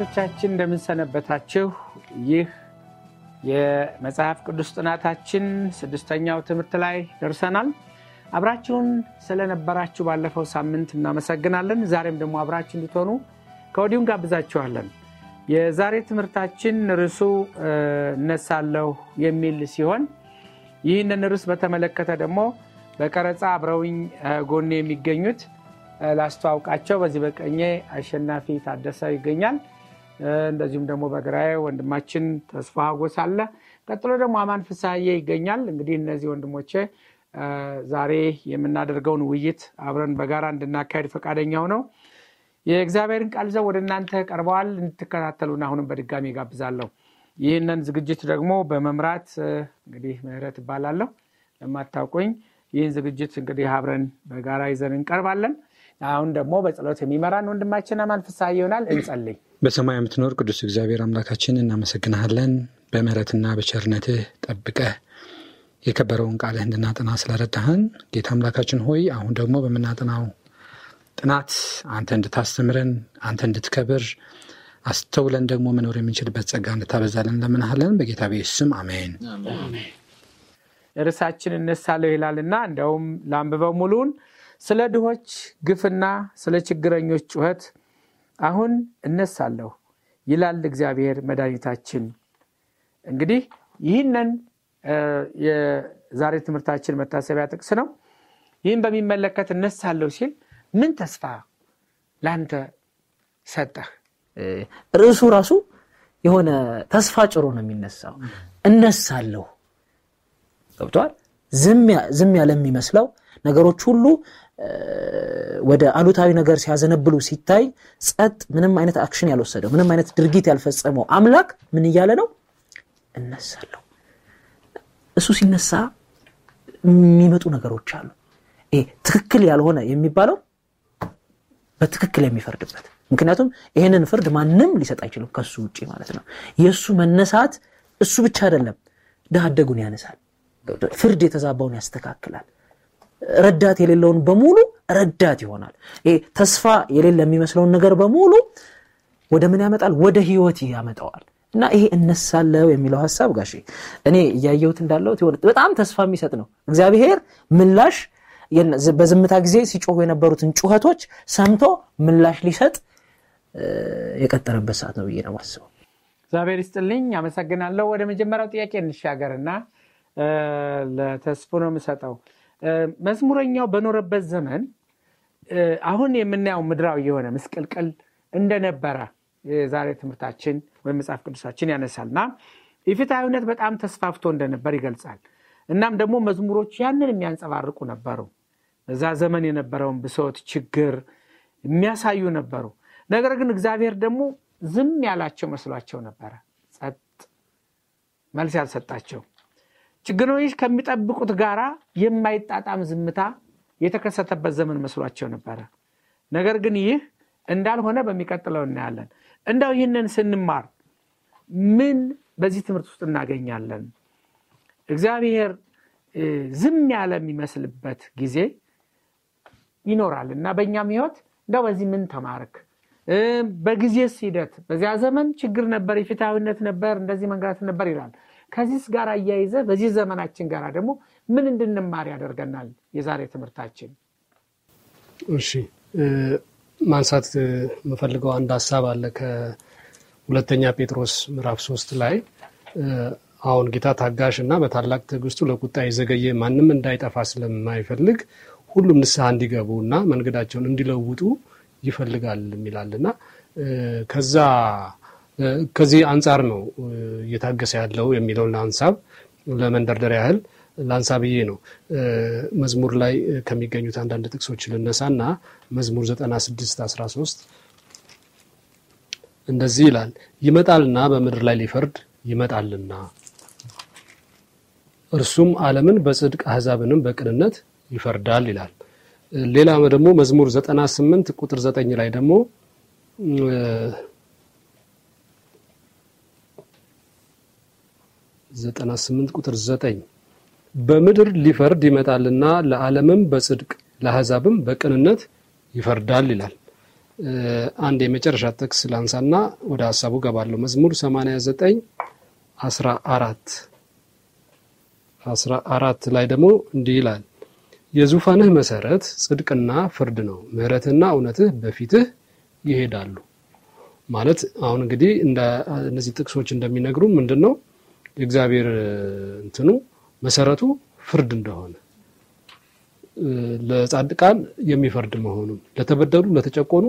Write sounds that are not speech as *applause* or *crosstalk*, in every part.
ተመልካቾቻችን እንደምንሰነበታችሁ። ይህ የመጽሐፍ ቅዱስ ጥናታችን ስድስተኛው ትምህርት ላይ ደርሰናል። አብራችሁን ስለነበራችሁ ባለፈው ሳምንት እናመሰግናለን። ዛሬም ደግሞ አብራችሁ እንድትሆኑ ከወዲሁ ጋብዛችኋለን። የዛሬ ትምህርታችን ርዕሱ እነሳለሁ የሚል ሲሆን ይህንን ርዕስ በተመለከተ ደግሞ በቀረጻ አብረውኝ ጎኔ የሚገኙት ላስተዋውቃቸው። በዚህ በቀኜ አሸናፊ ታደሰ ይገኛል። እንደዚሁም ደግሞ በግራዬ ወንድማችን ተስፋ ሀጎስ አለ። ቀጥሎ ደግሞ አማን ፍሳዬ ይገኛል። እንግዲህ እነዚህ ወንድሞቼ ዛሬ የምናደርገውን ውይይት አብረን በጋራ እንድናካሄድ ፈቃደኛ ሆነው የእግዚአብሔርን ቃል ይዘው ወደ እናንተ ቀርበዋል። እንድትከታተሉን አሁንም በድጋሚ ጋብዛለሁ። ይህንን ዝግጅት ደግሞ በመምራት እንግዲህ ምህረት እባላለሁ። ለማታውቁኝ ይህን ዝግጅት እንግዲህ አብረን በጋራ ይዘን እንቀርባለን። አሁን ደግሞ በጸሎት የሚመራን ወንድማችን አማን ፍስሐ ይሆናል። እንጸልይ። በሰማይ የምትኖር ቅዱስ እግዚአብሔር አምላካችን እናመሰግናሃለን። በምሕረትና በቸርነትህ ጠብቀህ የከበረውን ቃልህ እንድናጠና ስለረዳህን ጌታ አምላካችን ሆይ አሁን ደግሞ በምናጠናው ጥናት አንተ እንድታስተምረን፣ አንተ እንድትከብር፣ አስተውለን ደግሞ መኖር የምንችልበት ጸጋ እንድታበዛለን እንለምንሃለን። በጌታ ቤት ስም አሜን። ርዕሳችን እነሳለሁ ይላልና እንደውም ለአንብበው ሙሉውን ስለ ድሆች ግፍና ስለ ችግረኞች ጩኸት አሁን እነሳለሁ ይላል እግዚአብሔር መድኃኒታችን። እንግዲህ ይህንን የዛሬ ትምህርታችን መታሰቢያ ጥቅስ ነው። ይህን በሚመለከት እነሳለሁ ሲል ምን ተስፋ ለአንተ ሰጠህ? ርዕሱ ራሱ የሆነ ተስፋ ጭሮ ነው የሚነሳው። እነሳለሁ ገብተዋል። ዝም ያለ የሚመስለው ነገሮች ሁሉ ወደ አሉታዊ ነገር ሲያዘነብሉ ሲታይ ጸጥ፣ ምንም አይነት አክሽን ያልወሰደው ምንም አይነት ድርጊት ያልፈጸመው አምላክ ምን እያለ ነው? እነሳለሁ። እሱ ሲነሳ የሚመጡ ነገሮች አሉ። ትክክል ያልሆነ የሚባለው በትክክል የሚፈርድበት ምክንያቱም ይህንን ፍርድ ማንም ሊሰጥ አይችልም ከሱ ውጭ ማለት ነው። የእሱ መነሳት እሱ ብቻ አይደለም፣ ድሃ ያነሳል፣ ፍርድ የተዛባውን ያስተካክላል ረዳት የሌለውን በሙሉ ረዳት ይሆናል። ይሄ ተስፋ የሌለ የሚመስለውን ነገር በሙሉ ወደ ምን ያመጣል? ወደ ህይወት ያመጣዋል። እና ይሄ እነሳለው የሚለው ሀሳብ ጋሼ እኔ እያየሁት እንዳለሁት ሆነ በጣም ተስፋ የሚሰጥ ነው። እግዚአብሔር ምላሽ በዝምታ ጊዜ ሲጮሁ የነበሩትን ጩኸቶች ሰምቶ ምላሽ ሊሰጥ የቀጠረበት ሰዓት ነው ብዬ ነው ማስበው። እግዚአብሔር ይስጥልኝ፣ አመሰግናለሁ። ወደ መጀመሪያው ጥያቄ እንሻገርና ለተስፎ ነው የምሰጠው መዝሙረኛው በኖረበት ዘመን አሁን የምናየው ምድራዊ የሆነ ምስቅልቅል እንደነበረ የዛሬ ትምህርታችን ወይም መጽሐፍ ቅዱሳችን ያነሳልና የፍትሐዊነት በጣም ተስፋፍቶ እንደነበር ይገልጻል። እናም ደግሞ መዝሙሮች ያንን የሚያንጸባርቁ ነበሩ። በዛ ዘመን የነበረውን ብሶት፣ ችግር የሚያሳዩ ነበሩ። ነገር ግን እግዚአብሔር ደግሞ ዝም ያላቸው መስሏቸው ነበረ። ጸጥ መልስ ያልሰጣቸው ችግረኞች ከሚጠብቁት ጋራ የማይጣጣም ዝምታ የተከሰተበት ዘመን መስሏቸው ነበረ። ነገር ግን ይህ እንዳልሆነ በሚቀጥለው እናያለን። እንደው ይህንን ስንማር ምን በዚህ ትምህርት ውስጥ እናገኛለን? እግዚአብሔር ዝም ያለ የሚመስልበት ጊዜ ይኖራል እና በእኛም ሕይወት እንደው በዚህ ምን ተማርክ? በጊዜስ ሂደት በዚያ ዘመን ችግር ነበር፣ የፍትሐዊነት ነበር፣ እንደዚህ መንገላታት ነበር ይላል ከዚህ ጋር አያይዘ በዚህ ዘመናችን ጋር ደግሞ ምን እንድንማር ያደርገናል? የዛሬ ትምህርታችን። እሺ ማንሳት የምፈልገው አንድ ሀሳብ አለ ከሁለተኛ ጴጥሮስ ምዕራፍ ሶስት ላይ አሁን ጌታ ታጋሽ እና በታላቅ ትዕግስቱ ለቁጣ የዘገየ ማንም እንዳይጠፋ ስለማይፈልግ ሁሉም ንስሐ እንዲገቡ እና መንገዳቸውን እንዲለውጡ ይፈልጋል የሚላል እና ከዛ ከዚህ አንጻር ነው እየታገሰ ያለው የሚለውን ሀሳብ ለመንደርደር ያህል ላንሳ ብዬ ነው። መዝሙር ላይ ከሚገኙት አንዳንድ ጥቅሶች ልነሳና መዝሙር 96 13 እንደዚህ ይላል፣ ይመጣልና በምድር ላይ ሊፈርድ ይመጣልና እርሱም ዓለምን በጽድቅ አሕዛብንም በቅንነት ይፈርዳል ይላል። ሌላ ደግሞ መዝሙር 98 ቁጥር 9 ላይ ደግሞ ዘጠና ስምንት ቁጥር ዘጠኝ በምድር ሊፈርድ ይመጣልና ለዓለምም በጽድቅ ለአሕዛብም በቅንነት ይፈርዳል ይላል። አንድ የመጨረሻ ጥቅስ ላንሳና ወደ ሀሳቡ ገባለሁ። መዝሙር 89 14 14 ላይ ደግሞ እንዲህ ይላል የዙፋንህ መሰረት ጽድቅና ፍርድ ነው፣ ምሕረትና እውነትህ በፊትህ ይሄዳሉ። ማለት አሁን እንግዲህ እነዚህ ጥቅሶች እንደሚነግሩ ምንድን ነው የእግዚአብሔር እንትኑ መሰረቱ ፍርድ እንደሆነ ለጻድቃን የሚፈርድ መሆኑን ለተበደሉ ለተጨቆኑ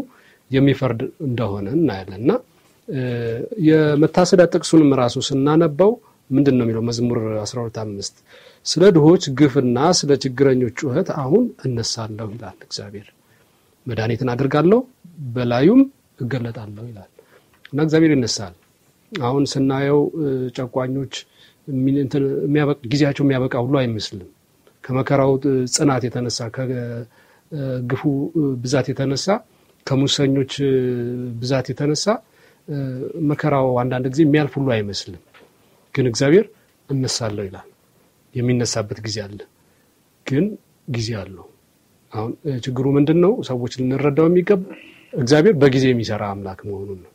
የሚፈርድ እንደሆነ እናያለን። እና የመታሰቢያ ጥቅሱንም ራሱ ስናነባው ምንድን ነው የሚለው? መዝሙር 12 አምስት ስለ ድሆች ግፍና ስለ ችግረኞች ጩኸት አሁን እነሳለሁ ይላል እግዚአብሔር። መድኃኒትን አድርጋለሁ በላዩም እገለጣለሁ ይላል። እና እግዚአብሔር ይነሳል አሁን ስናየው ጨቋኞች ጊዜያቸው የሚያበቃ ሁሉ አይመስልም። ከመከራው ጽናት የተነሳ ከግፉ ብዛት የተነሳ ከሙሰኞች ብዛት የተነሳ መከራው አንዳንድ ጊዜ የሚያልፍ ሁሉ አይመስልም። ግን እግዚአብሔር እነሳለሁ ይላል። የሚነሳበት ጊዜ አለ፣ ግን ጊዜ አለው። አሁን ችግሩ ምንድን ነው? ሰዎች ልንረዳው የሚገባ እግዚአብሔር በጊዜ የሚሰራ አምላክ መሆኑን ነው።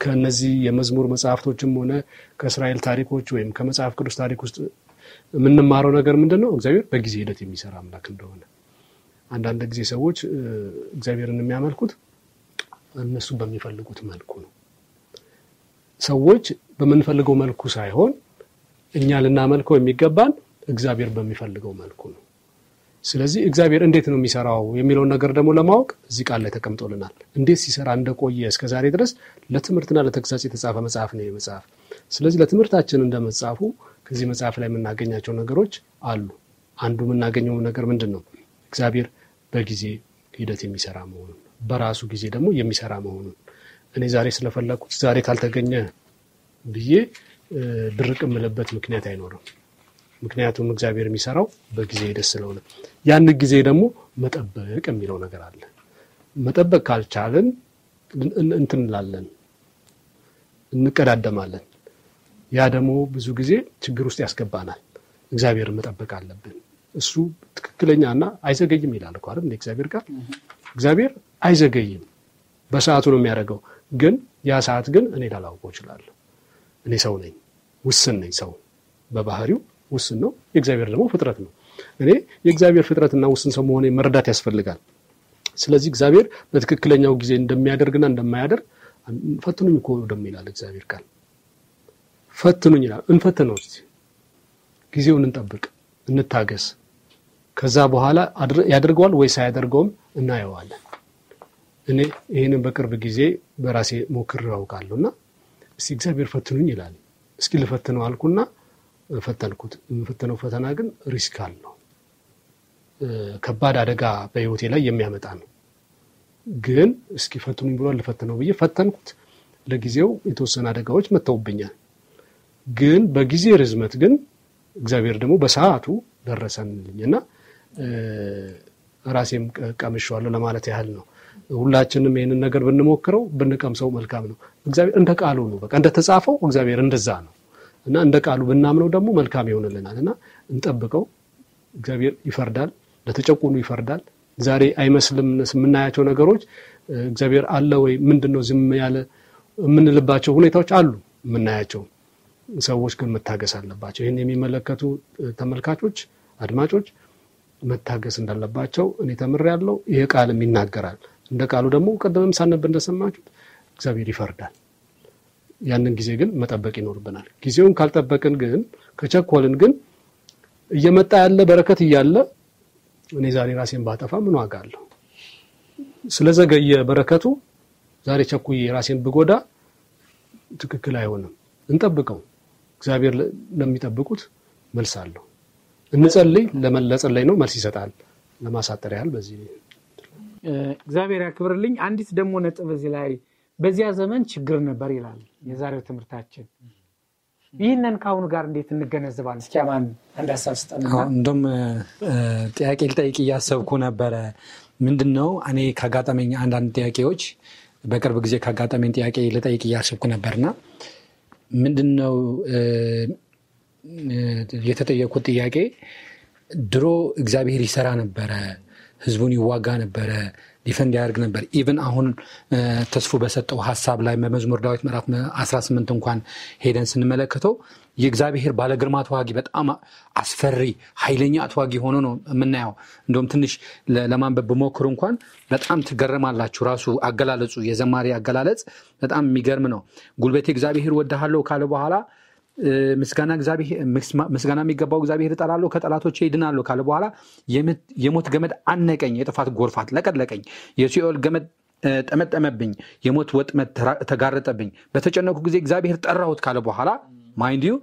ከነዚህ የመዝሙር መጽሐፍቶችም ሆነ ከእስራኤል ታሪኮች ወይም ከመጽሐፍ ቅዱስ ታሪክ ውስጥ የምንማረው ነገር ምንድን ነው? እግዚአብሔር በጊዜ ሂደት የሚሰራ አምላክ እንደሆነ። አንዳንድ ጊዜ ሰዎች እግዚአብሔርን የሚያመልኩት እነሱ በሚፈልጉት መልኩ ነው። ሰዎች በምንፈልገው መልኩ ሳይሆን እኛ ልናመልከው የሚገባን እግዚአብሔር በሚፈልገው መልኩ ነው። ስለዚህ እግዚአብሔር እንዴት ነው የሚሰራው የሚለውን ነገር ደግሞ ለማወቅ እዚህ ቃል ላይ ተቀምጦልናል። እንዴት ሲሰራ እንደቆየ እስከ ዛሬ ድረስ ለትምህርትና ለተግሳጽ የተጻፈ መጽሐፍ ነው መጽሐፍ። ስለዚህ ለትምህርታችን እንደ መጽሐፉ ከዚህ መጽሐፍ ላይ የምናገኛቸው ነገሮች አሉ። አንዱ የምናገኘው ነገር ምንድን ነው? እግዚአብሔር በጊዜ ሂደት የሚሰራ መሆኑን፣ በራሱ ጊዜ ደግሞ የሚሰራ መሆኑን እኔ ዛሬ ስለፈለግኩት ዛሬ ካልተገኘ ብዬ ድርቅ የምልበት ምክንያት አይኖርም። ምክንያቱም እግዚአብሔር የሚሰራው በጊዜ ሂደት ስለሆነ ያን ጊዜ ደግሞ መጠበቅ የሚለው ነገር አለ። መጠበቅ ካልቻልን እንትን እንቀዳደማለን። ያ ደግሞ ብዙ ጊዜ ችግር ውስጥ ያስገባናል። እግዚአብሔርን መጠበቅ አለብን። እሱ ትክክለኛና አይዘገይም ይላል እኮ? እግዚአብሔር ቃል እግዚአብሔር አይዘገይም፣ በሰዓቱ ነው የሚያደርገው። ግን ያ ሰዓት ግን እኔ ላላውቀው እችላለሁ። እኔ ሰው ነኝ፣ ውስን ነኝ። ሰው በባህሪው ውስን ነው። የእግዚአብሔር ደግሞ ፍጥረት ነው። እኔ የእግዚአብሔር ፍጥረትና ውስን ሰው መሆኔ መረዳት ያስፈልጋል። ስለዚህ እግዚአብሔር በትክክለኛው ጊዜ እንደሚያደርግና እንደማያደርግ ፈትኑኝ እኮ ደግሞ ይላል እግዚአብሔር ቃል። ፈትኑኝ ይላል። እንፈትነው እስቲ፣ ጊዜውን እንጠብቅ፣ እንታገስ። ከዛ በኋላ ያደርገዋል ወይስ አያደርገውም እናየዋለን። እኔ ይህንን በቅርብ ጊዜ በራሴ ሞክሬ አውቃለሁ እና እስቲ እግዚአብሔር ፈትኑኝ ይላል። እስኪ ልፈትነው አልኩና ፈተንኩት። የምፈተነው ፈተና ግን risk አለው። ከባድ አደጋ በህይወቴ ላይ የሚያመጣ ነው። ግን እስኪ ፈትኑኝ ብሏል ልፈትነው ብዬ ፈተንኩት። ለጊዜው የተወሰነ አደጋዎች መጥተውብኛል። ግን በጊዜ ርዝመት ግን እግዚአብሔር ደግሞ በሰዓቱ ደረሰንልኝ እና ራሴም ቀምሼዋለሁ ለማለት ያህል ነው። ሁላችንም ይህንን ነገር ብንሞክረው ብንቀምሰው መልካም ነው። እግዚአብሔር እንደ ቃሉ ነው። በቃ እንደተጻፈው እግዚአብሔር እንደዛ ነው እና እንደ ቃሉ ብናምነው ደግሞ መልካም ይሆንልናል እና እንጠብቀው። እግዚአብሔር ይፈርዳል፣ ለተጨቁኑ ይፈርዳል። ዛሬ አይመስልም የምናያቸው ነገሮች እግዚአብሔር አለ ወይ ምንድን ነው ዝም ያለ የምንልባቸው ሁኔታዎች አሉ የምናያቸው። ሰዎች ግን መታገስ አለባቸው። ይህን የሚመለከቱ ተመልካቾች፣ አድማጮች መታገስ እንዳለባቸው እኔ ተምሬያለሁ። ይሄ ቃልም ይናገራል። እንደ ቃሉ ደግሞ ቀደምም ሳነብ እንደሰማችሁት እግዚአብሔር ይፈርዳል። ያንን ጊዜ ግን መጠበቅ ይኖርብናል። ጊዜውን ካልጠበቅን ግን ከቸኮልን ግን እየመጣ ያለ በረከት እያለ እኔ ዛሬ ራሴን ባጠፋ ምን ዋጋ አለው? ስለዘገየ በረከቱ ዛሬ ቸኩዬ ራሴን ብጎዳ ትክክል አይሆንም። እንጠብቀው። እግዚአብሔር ለሚጠብቁት መልስ አለው። እንጸልይ። ለጸለይ ነው መልስ ይሰጣል። ለማሳጠር ያህል በዚህ እግዚአብሔር ያክብርልኝ። አንዲት ደግሞ ነጥብ እዚህ ላይ በዚያ ዘመን ችግር ነበር ይላል የዛሬው ትምህርታችን። ይህንን ከአሁኑ ጋር እንዴት እንገነዘባለን? እስኪ አማን አንድ ሀሳብ ጥያቄ ልጠይቅ እያሰብኩ ነበረ። ምንድን ነው እኔ ካጋጠመኝ አንዳንድ ጥያቄዎች በቅርብ ጊዜ ካጋጠመኝ ጥያቄ ልጠይቅ እያሰብኩ ነበርና ምንድን ነው የተጠየቅኩት ጥያቄ ድሮ እግዚአብሔር ይሰራ ነበረ፣ ህዝቡን ይዋጋ ነበረ፣ defend ያደርግ ነበር። even አሁን ተስፎ በሰጠው ሀሳብ ላይ በመዝሙር ዳዊት ምዕራፍ 18 እንኳን ሄደን ስንመለከተው የእግዚአብሔር ባለግርማ ተዋጊ በጣም አስፈሪ ኃይለኛ ተዋጊ ሆኖ ነው የምናየው። እንደውም ትንሽ ለማንበብ ብሞክሩ እንኳን በጣም ትገረማላችሁ። ራሱ አገላለጹ የዘማሪ አገላለጽ በጣም የሚገርም ነው። ጉልበቴ እግዚአብሔር ወድሃለሁ ካለ በኋላ ምስጋና የሚገባው እግዚአብሔር እጠላለሁ ከጠላቶቼ ይድናለሁ ካለ በኋላ የሞት ገመድ አነቀኝ፣ የጥፋት ጎርፋት ለቀለቀኝ፣ የሲኦል ገመድ ጠመጠመብኝ፣ የሞት ወጥመድ ተጋረጠብኝ። በተጨነቁ ጊዜ እግዚአብሔር ጠራሁት ካለ በኋላ mind you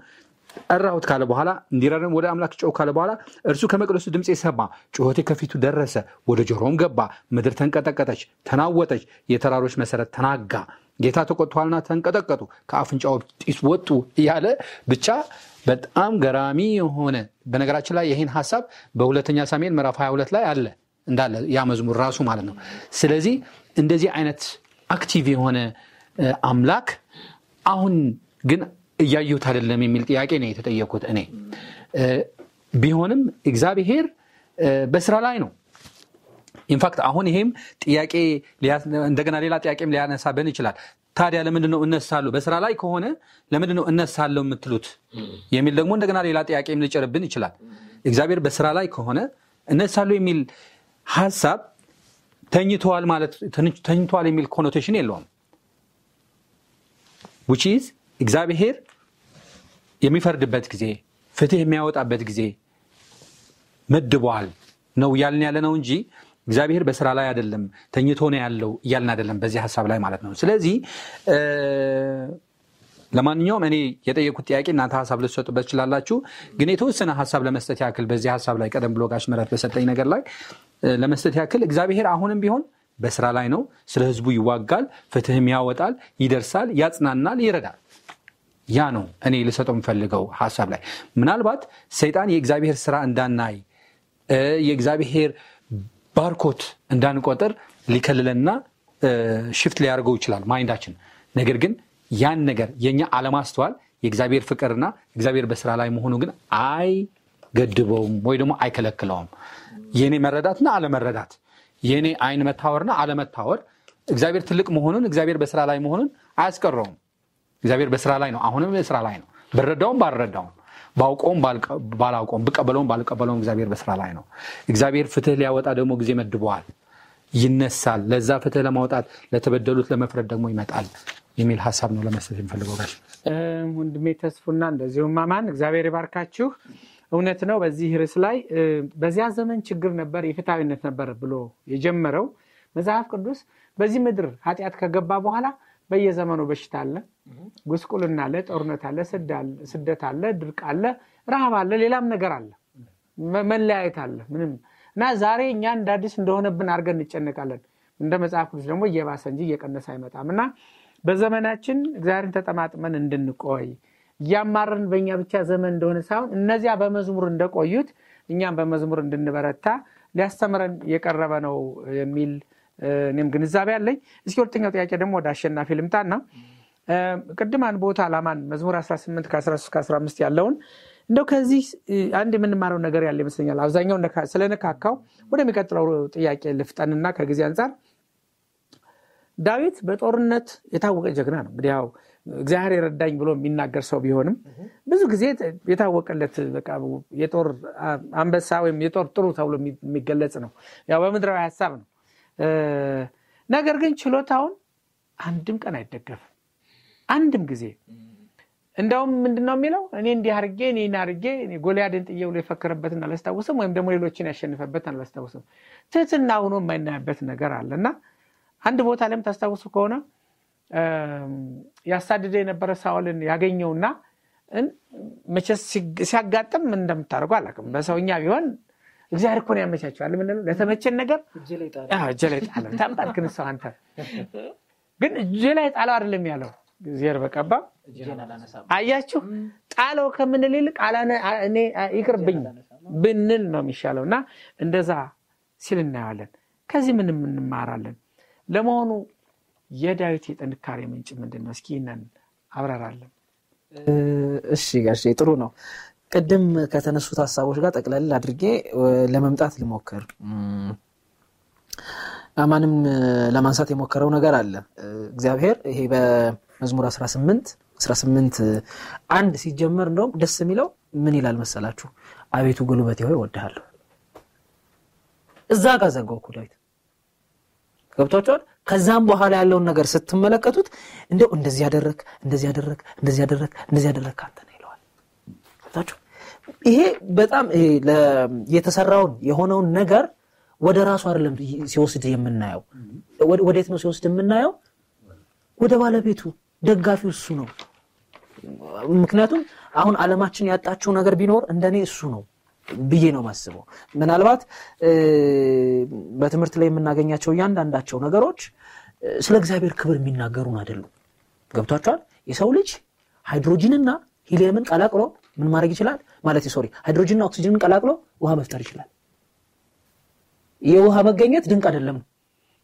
ጠራሁት ካለ በኋላ እንዲረርም ወደ አምላክ ጮህኩ ካለ በኋላ እርሱ ከመቅደሱ ድምፄ ሰማ፣ ጩኸቴ ከፊቱ ደረሰ፣ ወደ ጆሮም ገባ። ምድር ተንቀጠቀጠች፣ ተናወጠች፣ የተራሮች መሰረት ተናጋ። ጌታ ተቆጥቷልና ተንቀጠቀጡ፣ ከአፍንጫው ጢስ ወጣ እያለ ብቻ በጣም ገራሚ የሆነ በነገራችን ላይ ይህን ሀሳብ በሁለተኛ ሳሙኤል ምዕራፍ 22 ላይ አለ እንዳለ ያ መዝሙር ራሱ ማለት ነው። ስለዚህ እንደዚህ አይነት active የሆነ አምላክ አሁን ግን እያየሁት አይደለም የሚል ጥያቄ ነው የተጠየኩት እኔ። ቢሆንም እግዚአብሔር በስራ ላይ ነው። in fact አሁን ይሄም ጥያቄ እንደገና ሌላ ጥያቄም ሊያነሳብን ይችላል። ታዲያ ለምንድን ነው እነሳለሁ በስራ ላይ ከሆነ ለምንድን ነው እነሳለሁ የምትሉት የሚል ደግሞ እንደገና ሌላ ጥያቄም ሊጭርብን ይችላል። እግዚአብሔር በስራ ላይ ከሆነ እነሳለሁ የሚል ሀሳብ ተኝተዋል ማለት ተኝተዋል የሚል connotation የለውም is እግዚአብሔር የሚፈርድበት ጊዜ ፍትህ የሚያወጣበት ጊዜ መድቧል ነው እያልን ያለ ነው እንጂ እግዚአብሔር በስራ ላይ አይደለም ተኝቶ ነው ያለው እያልን አይደለም በዚህ ሀሳብ ላይ ማለት ነው። ስለዚህ ለማንኛውም እኔ የተጠየቅኩት ጥያቄ እናንተ ሀሳብ ልትሰጡበት ትችላላችሁ ግን የተወሰነ ሀሳብ ለመስጠት ያክል በዚህ ሀሳብ ላይ ቀደም ብሎ ጋሽ ምረት በሰጠኝ ነገር ላይ ለመስጠት ያክል እግዚአብሔር አሁንም ቢሆን በስራ ላይ ነው። ስለ ህዝቡ ይዋጋል ፍትህም ያወጣል ይደርሳል ያጽናናል ይረዳል። ያ ነው እኔ ልሰጠው የምፈልገው ሀሳብ ላይ። ምናልባት ሰይጣን የእግዚአብሔር ስራ እንዳናይ የእግዚአብሔር ባርኮት እንዳንቆጥር ሊከልለንና shift ሊያደርገው ይችላል mind አችን። ነገር ግን ያን ነገር የእኛ አለማስተዋል የእግዚአብሔር ፍቅርና እግዚአብሔር በስራ ላይ መሆኑ ግን አይገድበውም ወይ ደግሞ አይከለክለውም። የእኔ መረዳትና አለመረዳት የእኔ አይን መታወርና አለመታወር እግዚአብሔር ትልቅ መሆኑን እግዚአብሔር በስራ ላይ መሆኑን አያስቀረውም። እግዚአብሔር በስራ ላይ ነው አሁንም በስራ ላይ ነው። ብረዳውም ባልረዳውም ባውቀውም ባላውቀውም ብቀበለውም ባልቀበለውም እግዚአብሔር በስራ ላይ ነው። እግዚአብሔር ፍትህ ሊያወጣ ደግሞ ጊዜ መድበዋል ይነሳል። ለዛ ፍትህ ለማውጣት ለተበደሉት ለመፍረድ ደግሞ ይመጣል የሚል ሀሳብ ነው ለመስጠት የሚፈልገው ጋሽ ወንድሜ ተስፉና እንደዚሁም ማማን እግዚአብሔር ይባርካችሁ። እውነት ነው በዚህ ርዕስ ላይ በዚያ ዘመን ችግር ነበር የፍትሐዊነት ነበር ብሎ የጀመረው መጽሐፍ ቅዱስ በዚህ ምድር ኃጢአት ከገባ በኋላ በየዘመኑ በሽታ አለ። ጉስቁልና አለ ጦርነት አለ ስደት አለ ድርቅ አለ ረሃብ አለ ሌላም ነገር አለ። መለያየት አለ ምንም። እና ዛሬ እኛ እንደ አዲስ እንደሆነብን አድርገን እንጨነቃለን። እንደ መጽሐፍ ቅዱስ ደግሞ እየባሰ እንጂ እየቀነሰ አይመጣም። እና በዘመናችን እግዚአብሔርን ተጠማጥመን እንድንቆይ እያማረን በእኛ ብቻ ዘመን እንደሆነ ሳይሆን እነዚያ በመዝሙር እንደቆዩት እኛም በመዝሙር እንድንበረታ ሊያስተምረን የቀረበ ነው የሚል እኔም ግንዛቤ አለኝ። እስኪ ሁለተኛው ጥያቄ ደግሞ ወደ አሸናፊ ልምጣና ቅድም ቦታ አላማን መዝሙር 18 ከ13 ከ15 ያለውን እንደው ከዚህ አንድ የምንማረው ነገር ያለ ይመስለኛል። አብዛኛው ስለነካካው ወደሚቀጥለው ጥያቄ ልፍጠንና ከጊዜ አንጻር ዳዊት በጦርነት የታወቀ ጀግና ነው። እንግዲህ ያው እግዚአብሔር የረዳኝ ብሎ የሚናገር ሰው ቢሆንም ብዙ ጊዜ የታወቀለት የጦር አንበሳ ወይም የጦር ጥሩ ተብሎ የሚገለጽ ነው። ያው በምድራዊ ሀሳብ ነው ነገር ግን ችሎታውን አንድም ቀን አይደገፍም። አንድም ጊዜ። እንደውም ምንድነው የሚለው? እኔ እንዲህ አርጌ እኔ አርጌ ጎልያድን ጥዬ ብሎ የፈከረበትን አላስታውስም ወይም ደግሞ ሌሎችን ያሸንፈበትን አላስታውስም። ትህትና ሆኖ የማይናያበት ነገር አለ እና አንድ ቦታ ላይም ታስታውሱ ከሆነ ያሳድደ የነበረ ሳውልን ያገኘውና መቼስ ሲያጋጥም ምን እንደምታደርጉ አላውቅም። በሰውኛ ቢሆን እግዚአብሔር እኮ ነው ያመቻቸዋል የምንለው ለተመቸን ነገር እጄ ላይ ጣለው ታምጣት ግን ሰው አንተ። ግን እጄ ላይ ጣለው አይደለም ያለው። እግዚአብሔር በቀባ። አያችሁ? ጣለው ከምንል ይልቅ እኔ ይቅርብኝ ብንል ነው የሚሻለው። እና እንደዛ ሲል እናየዋለን። ከዚህ ምን እንማራለን? ለመሆኑ የዳዊት የጥንካሬ ምንጭ ምንድን ነው? እስኪ ይህንን አብራራለን። እሺ ጋሼ ጥሩ ነው። ቅድም ከተነሱት ሀሳቦች ጋር ጠቅለል አድርጌ ለመምጣት ልሞክር። አማንም ለማንሳት የሞከረው ነገር አለ። እግዚአብሔር ይሄ በመዝሙር 18 18 አንድ ሲጀመር እንደውም ደስ የሚለው ምን ይላል መሰላችሁ? አቤቱ ጉልበቴ ሆይ እወድሃለሁ። እዛ ጋር ዘጋው ዳዊት ገብቷቸዋል። ከዛም በኋላ ያለውን ነገር ስትመለከቱት እንደው እንደዚህ ያደረግ እንደዚህ ያደረግ እንደዚህ ያደረግ እንደዚህ ያደረግ አንተ ገብቷችሁ ይሄ በጣም የተሰራውን የሆነውን ነገር ወደ ራሱ አይደለም ሲወስድ የምናየው። ወዴት ነው ሲወስድ የምናየው? ወደ ባለቤቱ ደጋፊው እሱ ነው። ምክንያቱም አሁን ዓለማችን ያጣችው ነገር ቢኖር እንደኔ እሱ ነው ብዬ ነው ማስበው። ምናልባት በትምህርት ላይ የምናገኛቸው እያንዳንዳቸው ነገሮች ስለ እግዚአብሔር ክብር የሚናገሩን አይደሉም። ገብቷቸዋል። የሰው ልጅ ሃይድሮጂንና ሂሊየምን ቀላቅሎ ምን ማድረግ ይችላል ማለት sorry፣ ሃይድሮጂንና ኦክሲጅንን ቀላቅሎ ውሃ መፍጠር ይችላል። የውሃ መገኘት ድንቅ አይደለም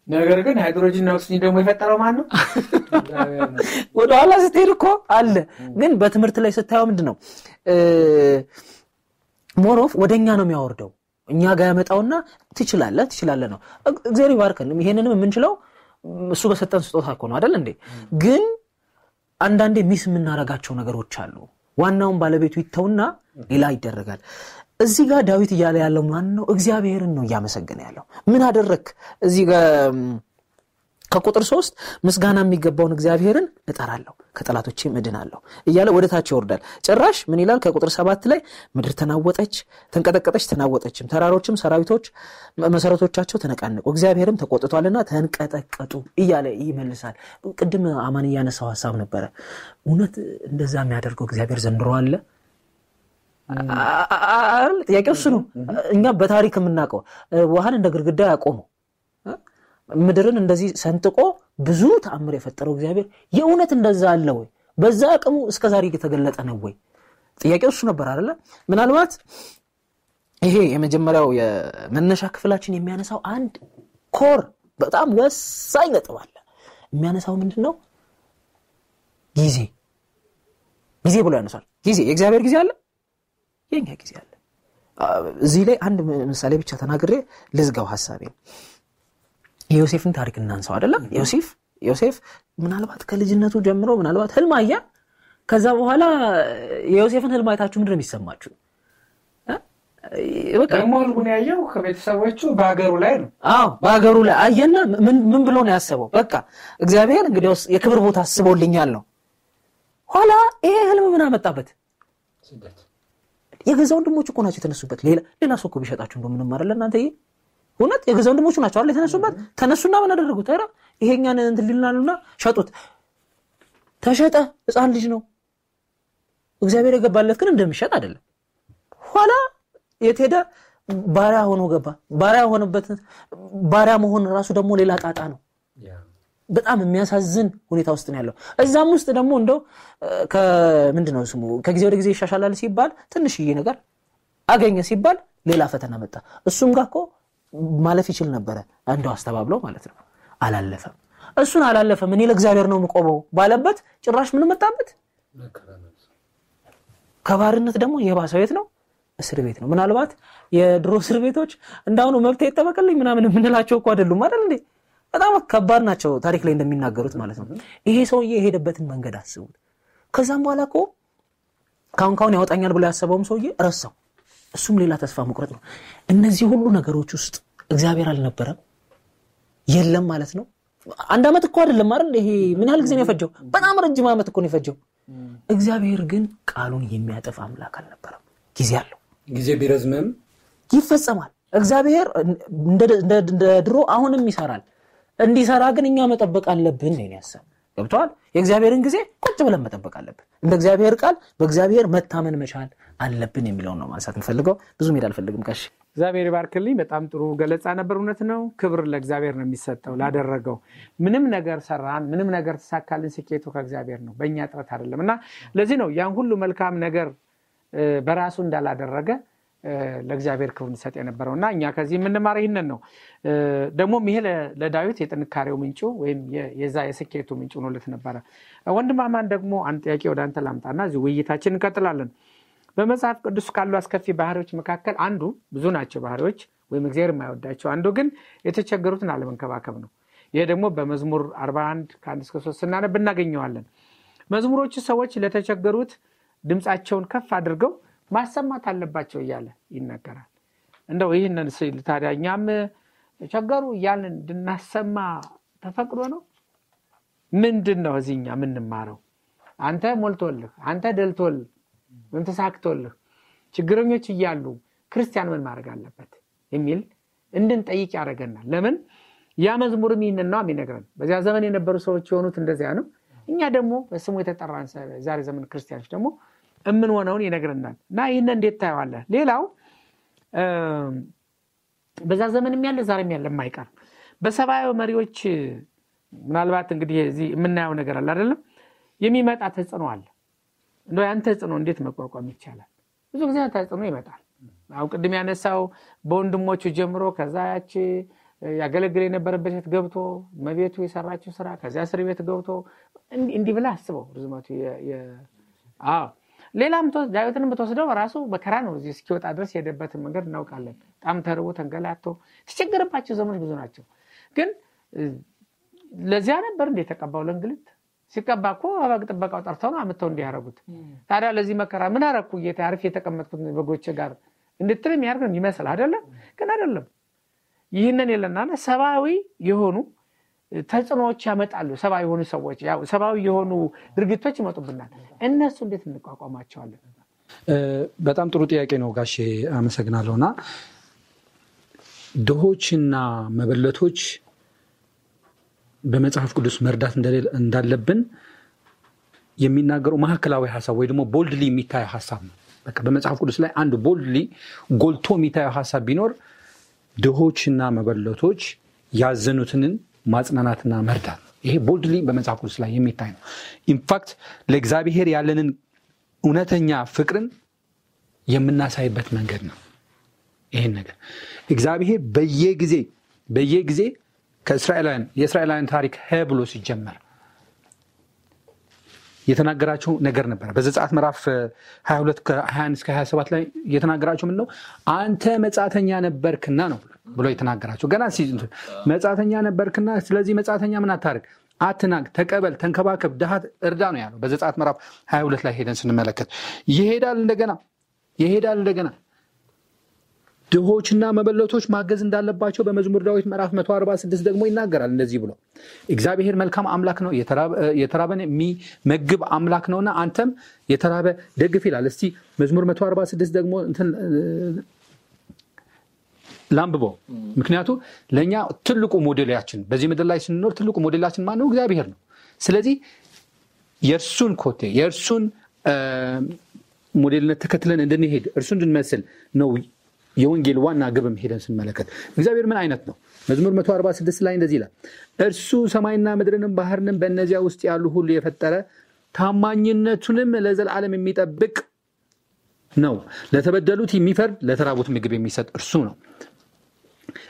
ነገር ግን ሃይድሮጂንና ኦክሲጅን ደግሞ የፈጠረው ማን ነው? *laughs* ወደኋላ ስትሄድ እኮ አለ። ግን በትምህርት ላይ ስታየው ምንድን ነው more of ወደ እኛ ነው የሚያወርደው። እኛ ጋር ያመጣውና ትችላለህ ትችላለህ ነው። እግዚአብሔር ይባርከን። ይሄንንም የምንችለው እሱ በሰጠን ስጦታ እኮ ነው አይደል እንዴ? ግን አንዳንዴ ሚስ የምናደርጋቸው ነገሮች አሉ። ዋናውን ባለቤቱ ይተውና ሌላ ይደረጋል። እዚህ ጋር ዳዊት እያለ ያለው ማን ነው? እግዚአብሔርን ነው እያመሰገነ ያለው። ምን አደረግ? እዚህ ከቁጥር ሶስት ምስጋና የሚገባውን እግዚአብሔርን እጠራለሁ ከጠላቶቼም እድናለሁ እያለ ወደ ታች ይወርዳል። ጭራሽ ምን ይላል? ከቁጥር ሰባት ላይ ምድር ተናወጠች፣ ተንቀጠቀጠች፣ ተናወጠችም፣ ተራሮችም ሰራዊቶች መሰረቶቻቸው ተነቃነቁ፣ እግዚአብሔርም ተቆጥቷልና ተንቀጠቀጡ እያለ ይመልሳል። ቅድም አማን እያነሳው ሀሳብ ነበረ። እውነት እንደዛ የሚያደርገው እግዚአብሔር ዘንድሮ አለ? ጥያቄው እሱ ነው። እኛ በታሪክ የምናውቀው ውሃን እንደ ግድግዳ ያቆመው ምድርን እንደዚህ ሰንጥቆ ብዙ ተአምር የፈጠረው እግዚአብሔር የእውነት እንደዛ አለ ወይ? በዛ አቅሙ እስከ ዛሬ የተገለጠ ነው ወይ? ጥያቄው እሱ ነበር አይደለ? ምናልባት ይሄ የመጀመሪያው የመነሻ ክፍላችን የሚያነሳው አንድ ኮር በጣም ወሳኝ ነጥብ አለ። የሚያነሳው ምንድን ነው? ጊዜ ጊዜ ብሎ ያነሳል። ጊዜ የእግዚአብሔር ጊዜ አለ፣ የኛ ጊዜ አለ። እዚህ ላይ አንድ ምሳሌ ብቻ ተናግሬ ልዝጋው ሀሳቤን። የዮሴፍን ታሪክ እናንሳው አይደለም። ዮሴፍ ዮሴፍ ምናልባት ከልጅነቱ ጀምሮ ምናልባት ህልም አያ። ከዛ በኋላ የዮሴፍን ህልም አይታችሁ ምንድን ነው የሚሰማችሁ? ደግሞ ህልሙን ያየው ከቤተሰቦቹ በሀገሩ ላይ ነው። አዎ በሀገሩ ላይ አየና ምን ብሎ ነው ያሰበው? በቃ እግዚአብሔር እንግዲያውስ የክብር ቦታ አስቦልኛል ነው። ኋላ ይሄ ህልም ምን አመጣበት? የገዛ ወንድሞች እኮ ናቸው የተነሱበት። ሌላ ሰው እኮ ቢሸጣችሁ እንደ ምንም አይደለ እናንተ እውነት የገዛ ወንድሞቹ ናቸው አለ የተነሱበት። ተነሱና ምን አደረጉት? ኧረ ይሄኛን እንትን ሊልናሉና ሸጡት። ተሸጠ። ህፃን ልጅ ነው። እግዚአብሔር የገባለት ግን እንደሚሸጥ አይደለም። ኋላ የት ሄደ? ባሪያ ሆኖ ገባ። ባሪያ ሆነበት። ባሪያ መሆን ራሱ ደግሞ ሌላ ጣጣ ነው። በጣም የሚያሳዝን ሁኔታ ውስጥ ነው ያለው። እዛም ውስጥ ደግሞ እንደው ምንድን ነው ስሙ ከጊዜ ወደ ጊዜ ይሻሻላል ሲባል ትንሽዬ ነገር አገኘ ሲባል ሌላ ፈተና መጣ። እሱም ጋር እኮ ማለፍ ይችል ነበረ እንደው አስተባብለው ማለት ነው። አላለፈም። እሱን አላለፈም። እኔ ለእግዚአብሔር ነው የምቆመው ባለበት ጭራሽ ምን መጣበት? ከባርነት ደግሞ የባሰው የት ነው? እስር ቤት ነው። ምናልባት የድሮ እስር ቤቶች እንዳሁኑ መብት ይጠበቅልኝ ምናምን የምንላቸው እኮ አይደሉም አይደል እንዴ? በጣም ከባድ ናቸው፣ ታሪክ ላይ እንደሚናገሩት ማለት ነው። ይሄ ሰውዬ የሄደበትን መንገድ አስቡት። ከዛም በኋላ እኮ ካሁን ካሁን ያወጣኛል ብሎ ያሰበውም ሰውዬ ረሳው። እሱም ሌላ ተስፋ መቁረጥ ነው። እነዚህ ሁሉ ነገሮች ውስጥ እግዚአብሔር አልነበረም የለም ማለት ነው። አንድ ዓመት እኮ አይደለም አይደል? ይሄ ምን ያህል ጊዜ ነው የፈጀው? በጣም ረጅም ዓመት እኮ ነው የፈጀው። እግዚአብሔር ግን ቃሉን የሚያጠፍ አምላክ አልነበረም። ጊዜ አለው። ጊዜ ቢረዝምም ይፈጸማል። እግዚአብሔር እንደ ድሮ አሁንም ይሰራል። እንዲሰራ ግን እኛ መጠበቅ አለብን ነው ያሰብ ገብተዋል። የእግዚአብሔርን ጊዜ ቁጭ ብለን መጠበቅ አለብን። እንደ እግዚአብሔር ቃል በእግዚአብሔር መታመን መቻል አለብን የሚለውን ነው ማንሳት የምፈልገው። ብዙ ሜዳ አልፈልግም። ቀሽ እግዚአብሔር ይባርክልኝ። በጣም ጥሩ ገለጻ ነበር። እውነት ነው። ክብር ለእግዚአብሔር ነው የሚሰጠው ላደረገው። ምንም ነገር ሰራን፣ ምንም ነገር ተሳካልን፣ ስኬቱ ከእግዚአብሔር ነው፣ በእኛ ጥረት አይደለም እና ለዚህ ነው ያን ሁሉ መልካም ነገር በራሱ እንዳላደረገ ለእግዚአብሔር ክብር እንሰጥ የነበረው እና እኛ ከዚህ የምንማር ይህንን ነው። ደግሞም ይሄ ለዳዊት የጥንካሬው ምንጩ ወይም የዛ የስኬቱ ምንጭ ሆኖለት ነበረ። ወንድማማን ደግሞ አንድ ጥያቄ ወደ አንተ ላምጣና እዚህ ውይይታችን እንቀጥላለን። በመጽሐፍ ቅዱስ ካሉ አስከፊ ባህሪዎች መካከል አንዱ ብዙ ናቸው ባህሪዎች ወይም እግዚአብሔር የማይወዳቸው አንዱ ግን የተቸገሩትን አለመንከባከብ ነው። ይሄ ደግሞ በመዝሙር 41 ከአንድ እስከ ሶስት ስናነብ እናገኘዋለን። መዝሙሮቹ ሰዎች ለተቸገሩት ድምፃቸውን ከፍ አድርገው ማሰማት አለባቸው እያለ ይነገራል። እንደው ይህንን ስል ታዲያ እኛም ቸገሩ እያልን እንድናሰማ ተፈቅዶ ነው? ምንድን ነው እዚህ የምንማረው? አንተ ሞልቶልህ፣ አንተ ደልቶልህ ወይም ተሳክቶልህ ችግረኞች እያሉ ክርስቲያን ምን ማድረግ አለበት የሚል እንድንጠይቅ ያደርገናል። ለምን ያ መዝሙርም ይህንን ነው በዚያ ዘመን የነበሩ ሰዎች የሆኑት እንደዚያ ነው። እኛ ደግሞ በስሙ የተጠራን ዛሬ ዘመን ክርስቲያኖች ደግሞ የምንሆነውን ይነግረናል። እና ይህንን እንዴት ታየዋለህ? ሌላው በዛ ዘመንም ያለ ዛሬም ያለ የማይቀር በሰብአዊ መሪዎች ምናልባት እንግዲህ እዚህ የምናየው ነገር አለ አይደለም፣ የሚመጣ ተጽዕኖ አለ። እንደው ያን ተጽዕኖ እንዴት መቋቋም ይቻላል? ብዙ ጊዜ ተጽዕኖ ይመጣል። አሁን ቅድም ያነሳው በወንድሞቹ ጀምሮ ከዛ ያች ያገለግል የነበረበት ቤት ገብቶ መቤቱ የሰራችው ስራ ከዚያ እስር ቤት ገብቶ እንዲህ ብላ አስበው ርዝመቱ ሌላም ዳዊትን ብትወስደው ራሱ መከራ ነው። እዚህ እስኪወጣ ድረስ የሄደበትን መንገድ እናውቃለን። በጣም ተርቦ ተንገላቶ ተቸገረባቸው ዘመኖች ብዙ ናቸው። ግን ለዚያ ነበር እንደ የተቀባው ለእንግልት ሲቀባ እኮ በግ ጥበቃው ጠርተው ነው አምጥተው እንዲያደርጉት። ታዲያ ለዚህ መከራ ምን አረኩ ጌታ አርፌ የተቀመጥኩት በጎቼ ጋር እንድትል የሚያደርግ ነው ይመስል አይደለም። ግን አይደለም። ይህንን የለና ሰብአዊ የሆኑ ተጽዕኖዎች ያመጣሉ። ሰብአዊ የሆኑ ሰዎች ሰብአዊ የሆኑ ድርጊቶች ይመጡብናል። እነሱ እንዴት እንቋቋማቸዋለን? በጣም ጥሩ ጥያቄ ነው ጋሼ፣ አመሰግናለሁ። እና ድሆችና መበለቶች በመጽሐፍ ቅዱስ መርዳት እንዳለብን የሚናገረው ማዕከላዊ ሀሳብ ወይ ደግሞ ቦልድሊ የሚታየው ሀሳብ ነው። በቃ በመጽሐፍ ቅዱስ ላይ አንድ boldly ጎልቶ የሚታየው ሀሳብ ቢኖር ድሆችና መበለቶች ያዘኑትን ማጽናናትና መርዳት ነው። ይሄ boldly በመጽሐፍ ቅዱስ ላይ የሚታይ ነው። in fact ለእግዚአብሔር ያለንን እውነተኛ ፍቅርን የምናሳይበት መንገድ ነው። ይህን ነገር እግዚአብሔር በየጊዜ በየጊዜ ከእስራኤላውያን የእስራኤላውያን ታሪክ ሀ ብሎ ሲጀመር የተናገራቸው ነገር ነበረ። በዘጸአት ምዕራፍ 22 ከ21 እስከ 27 ላይ የተናገራቸው ምን ነው? አንተ መጻተኛ ነበርክና ነው ብሎ የተናገራቸው ገና መጻተኛ ነበርክና፣ ስለዚህ መጻተኛ ምን አታርግ፣ አትናቅ፣ ተቀበል፣ ተንከባከብ፣ ድሃት እርዳ ነው ያለው። በዘጸአት ምዕራፍ 22 ላይ ሄደን ስንመለከት ይሄዳል እንደገና ይሄዳል እንደገና ድሆችና መበለቶች ማገዝ እንዳለባቸው በመዝሙር ዳዊት ምዕራፍ 146 ደግሞ ይናገራል። እንደዚህ ብሎ እግዚአብሔር መልካም አምላክ ነው፣ የተራበን የሚመግብ አምላክ ነውና አንተም የተራበ ደግፍ ይላል። እስቲ መዝሙር 146 ደግሞ ላንብበው። ምክንያቱ ለእኛ ትልቁ ሞዴላችን በዚህ ምድር ላይ ስንኖር ትልቁ ሞዴላችን ማነው? እግዚአብሔር ነው። ስለዚህ የእርሱን ኮቴ የእርሱን ሞዴልነት ተከትለን እንድንሄድ እርሱ እንድንመስል ነው የወንጌል ዋና ግብም ሄደን ስንመለከት እግዚአብሔር ምን አይነት ነው? መዝሙር 146 ላይ እንደዚህ ይላል፣ እርሱ ሰማይና ምድርንም ባህርንም በእነዚያ ውስጥ ያሉ ሁሉ የፈጠረ ታማኝነቱንም ለዘላለም የሚጠብቅ ነው። ለተበደሉት የሚፈርድ ለተራቡት ምግብ የሚሰጥ እርሱ ነው።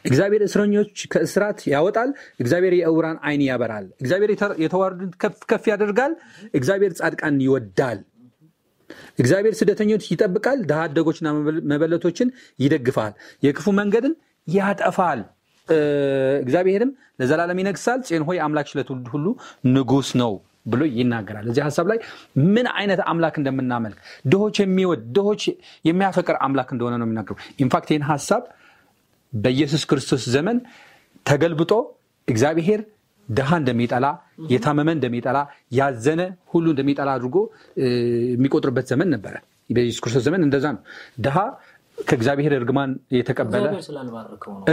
እግዚአብሔር እስረኞች ከእስራት ያወጣል። እግዚአብሔር የዕውራን ዓይን ያበራል። እግዚአብሔር የተዋረዱትን ከፍ ከፍ ያደርጋል። እግዚአብሔር ጻድቃን ይወዳል። እግዚአብሔር ስደተኞች ይጠብቃል። ድሃ አደጎችና መበለቶችን ይደግፋል። የክፉ መንገድን ያጠፋል። እግዚአብሔርም ለዘላለም ይነግሳል። ጽዮን ሆይ አምላክሽ ለትውልድ ሁሉ ንጉሥ ነው ብሎ ይናገራል። እዚህ ሀሳብ ላይ ምን አይነት አምላክ እንደምናመልክ ድሆች የሚወድ ድሆች የሚያፈቅር አምላክ እንደሆነ ነው የሚናገሩ። ኢንፋክት ይህን ሀሳብ በኢየሱስ ክርስቶስ ዘመን ተገልብጦ እግዚአብሔር ድሃ እንደሚጠላ የታመመ እንደሚጠላ ያዘነ ሁሉ እንደሚጠላ አድርጎ የሚቆጥርበት ዘመን ነበረ። በኢየሱስ ክርስቶስ ዘመን እንደዛ ነው። ድሃ ከእግዚአብሔር እርግማን የተቀበለ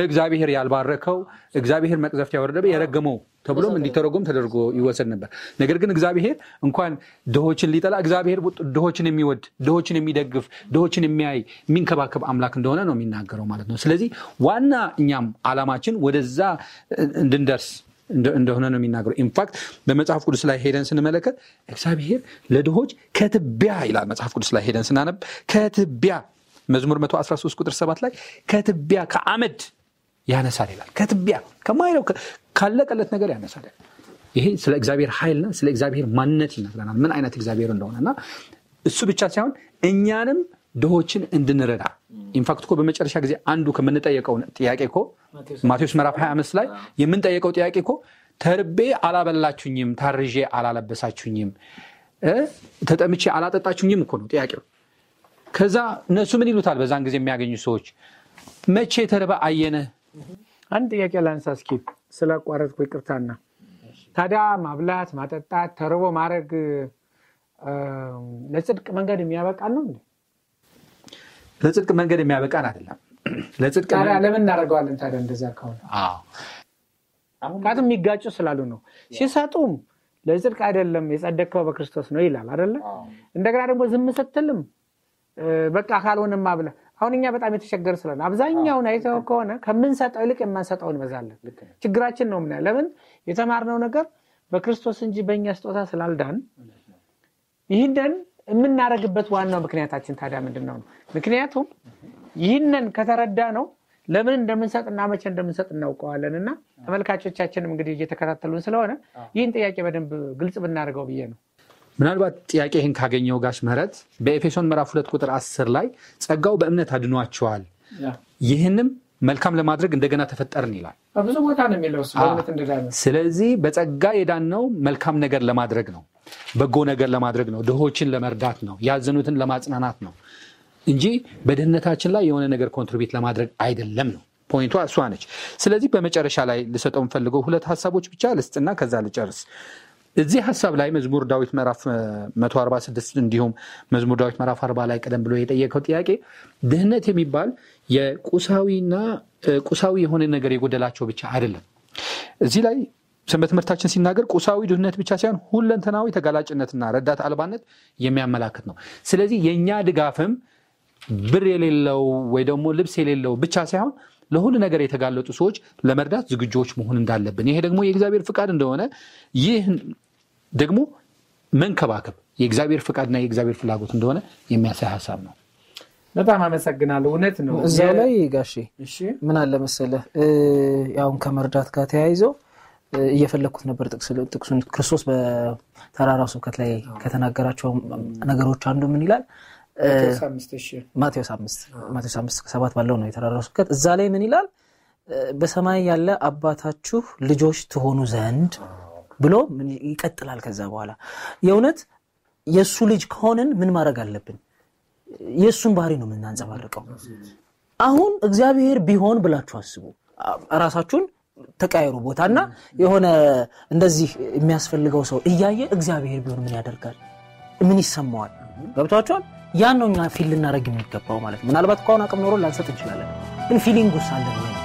እግዚአብሔር ያልባረከው እግዚአብሔር መቅዘፍት ያወረደ የረገመው ተብሎም እንዲተረጎም ተደርጎ ይወሰድ ነበር። ነገር ግን እግዚአብሔር እንኳን ድሆችን ሊጠላ እግዚአብሔር ድሆችን የሚወድ ድሆችን የሚደግፍ ድሆችን የሚያይ የሚንከባከብ አምላክ እንደሆነ ነው የሚናገረው ማለት ነው። ስለዚህ ዋና እኛም አላማችን ወደዛ እንድንደርስ እንደሆነ ነው የሚናገረው። ኢንፋክት በመጽሐፍ ቅዱስ ላይ ሄደን ስንመለከት እግዚአብሔር ለድሆች ከትቢያ ይላል። መጽሐፍ ቅዱስ ላይ ሄደን ስናነብ ከትቢያ መዝሙር 113 ቁጥር 7 ላይ ከትቢያ ከአመድ ያነሳል ይላል። ከትቢያ ከማይለው ካለቀለት ነገር ያነሳል። ይሄ ስለ እግዚአብሔር ኃይልና ስለ እግዚአብሔር ማንነት ይነግረናል፣ ምን አይነት እግዚአብሔር እንደሆነ እና እሱ ብቻ ሳይሆን እኛንም ድሆችን እንድንረዳ ኢንፋክት እኮ በመጨረሻ ጊዜ አንዱ ከምንጠየቀው ጥያቄ እኮ ማቴዎስ ምዕራፍ 25 ላይ የምንጠየቀው ጥያቄ እኮ ተርቤ አላበላችሁኝም፣ ታርዤ አላለበሳችሁኝም፣ ተጠምቼ አላጠጣችሁኝም እኮ ነው ጥያቄው። ከዛ እነሱ ምን ይሉታል? በዛን ጊዜ የሚያገኙ ሰዎች መቼ ተርበ አየነህ? አንድ ጥያቄ ላንሳ እስኪ ስላቋረጥኩ ይቅርታና፣ ታዲያ ማብላት ማጠጣት ተርቦ ማድረግ ለጽድቅ መንገድ የሚያበቃን ነው እንዴ? ለጽድቅ መንገድ የሚያበቃን አይደለም። *clears throat* ለጽድቅ ለምን እናደርገዋለን ታዲያ እንደዛ ከሆነ? ምክንያቱም የሚጋጩ ስላሉ ነው። ሲሰጡም ለጽድቅ አይደለም የጸደቅከው በክርስቶስ ነው ይላል አይደለ? እንደገና ደግሞ ዝም ስትልም በቃ ካልሆነማ ብለህ አሁን እኛ በጣም የተቸገር ስለሆነ አብዛኛውን አይተው ከሆነ ከምንሰጠው ይልቅ የማንሰጠው እንበዛለን። ችግራችን ነው ምናምን ለምን የተማርነው ነገር በክርስቶስ እንጂ በእኛ ስጦታ ስላልዳን ይህንን የምናደርግበት ዋናው ምክንያታችን ታዲያ ምንድን ነው? ምክንያቱም ይህንን ከተረዳ ነው ለምን እንደምንሰጥ እና መቼ እንደምንሰጥ እናውቀዋለን። እና ተመልካቾቻችንም እንግዲህ እየተከታተሉን ስለሆነ ይህን ጥያቄ በደንብ ግልጽ ብናደርገው ብዬ ነው። ምናልባት ጥያቄ ይህን ካገኘው ጋሽ ምህረት በኤፌሶን ምዕራፍ ሁለት ቁጥር አስር ላይ ጸጋው በእምነት አድኗቸዋል ይህንም መልካም ለማድረግ እንደገና ተፈጠርን ይላል። ብዙ ቦታ ነው የሚለው ስለዚህ በጸጋ የዳነው መልካም ነገር ለማድረግ ነው፣ በጎ ነገር ለማድረግ ነው፣ ድሆችን ለመርዳት ነው፣ ያዘኑትን ለማጽናናት ነው እንጂ በድህነታችን ላይ የሆነ ነገር ኮንትሪቢዩት ለማድረግ አይደለም ነው ፖይንቷ እሷ ነች። ስለዚህ በመጨረሻ ላይ ልሰጠው የምፈልገው ሁለት ሀሳቦች ብቻ ልስጥና ከዛ ልጨርስ። እዚህ ሀሳብ ላይ መዝሙር ዳዊት ምዕራፍ 146 እንዲሁም መዝሙር ዳዊት ምዕራፍ 40 ላይ ቀደም ብሎ የጠየቀው ጥያቄ ድህነት የሚባል የቁሳዊና ቁሳዊ የሆነ ነገር የጎደላቸው ብቻ አይደለም። እዚህ ላይ ሰንበት ትምህርታችን ሲናገር ቁሳዊ ድህነት ብቻ ሳይሆን ሁለንተናዊ ተጋላጭነትና ረዳት አልባነት የሚያመላክት ነው። ስለዚህ የእኛ ድጋፍም ብር የሌለው ወይ ደግሞ ልብስ የሌለው ብቻ ሳይሆን ለሁሉ ነገር የተጋለጡ ሰዎች ለመርዳት ዝግጆች መሆን እንዳለብን፣ ይሄ ደግሞ የእግዚአብሔር ፍቃድ እንደሆነ ይህ ደግሞ መንከባከብ የእግዚአብሔር ፍቃድና የእግዚአብሔር ፍላጎት እንደሆነ የሚያሳይ ሀሳብ ነው። በጣም አመሰግናለሁ። እውነት ነው። እዚያው ላይ ጋሼ ምን አለ መሰለህ ያሁን ከመርዳት ጋር ተያይዘው እየፈለግኩት ነበር ጥቅሱን ክርስቶስ በተራራው ስብከት ላይ ከተናገራቸው ነገሮች አንዱ ምን ይላል? ማቴዎስ አምስት ማቴዎስ አምስት ከሰባት ባለው ነው የተራራው ስብከት። እዛ ላይ ምን ይላል? በሰማይ ያለ አባታችሁ ልጆች ትሆኑ ዘንድ ብሎ ይቀጥላል። ከዛ በኋላ የእውነት የእሱ ልጅ ከሆንን ምን ማድረግ አለብን? የእሱን ባህሪ ነው የምናንጸባርቀው። አሁን እግዚአብሔር ቢሆን ብላችሁ አስቡ። ራሳችሁን ተቀያየሩ ቦታና የሆነ እንደዚህ የሚያስፈልገው ሰው እያየ እግዚአብሔር ቢሆን ምን ያደርጋል? ምን ይሰማዋል? ገብቷቸዋል። ያን ነው እኛ feel ልናደርግ የሚገባው ማለት ነው። ምናልባት ከሆነ አቅም ኖሮ ላንሰጥ እንችላለን፣ ግን feeling ውስጥ አለን?